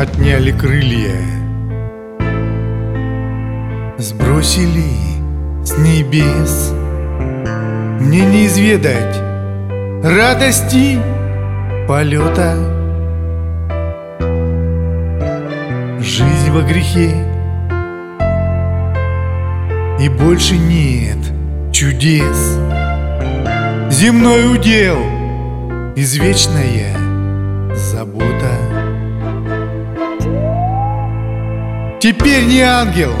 отняли крылья. Сбросили с небес. Мне не изведать радости полета. Жизнь во грехе. И больше нет чудес. Земной удел Извечная забота Теперь не ангел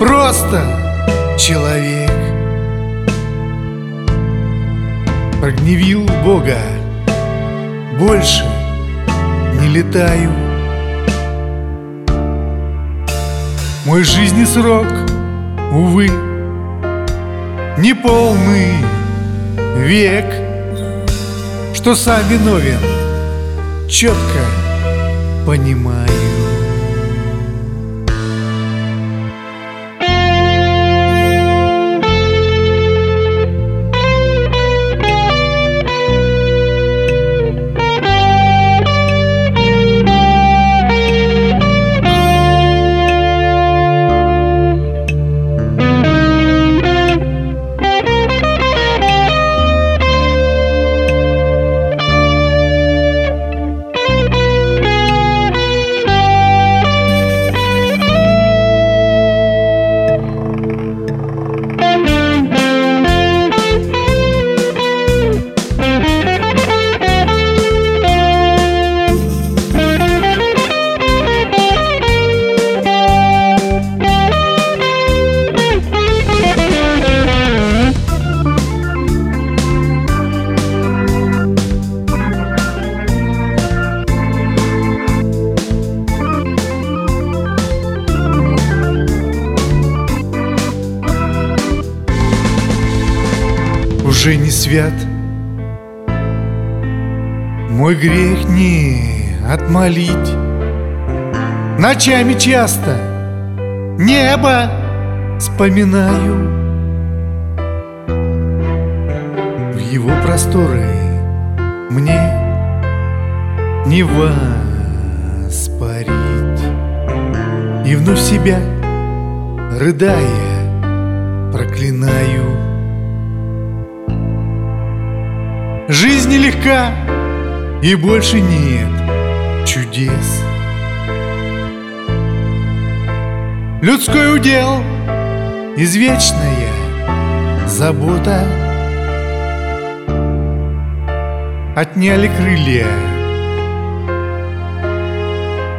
Просто человек. Прогневил Бога. Больше не летаю. Мой жизни срок, увы, не полный век, Что сам виновен, четко понимаю. Уже не свят. Мой грех не отмолить. Ночами часто небо вспоминаю. В его просторы мне не воспарить. И вновь себя, рыдая, проклинаю Жизнь нелегка и больше нет чудес. Людской удел извечная забота. Отняли крылья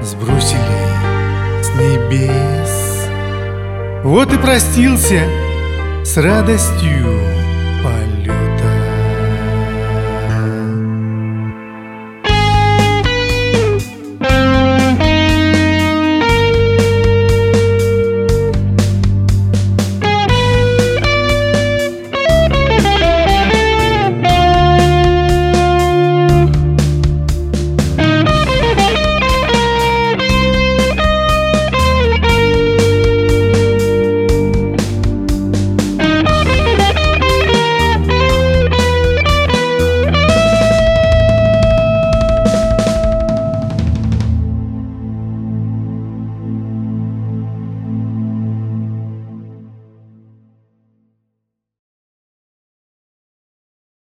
Сбросили с небес. Вот и простился с радостью полет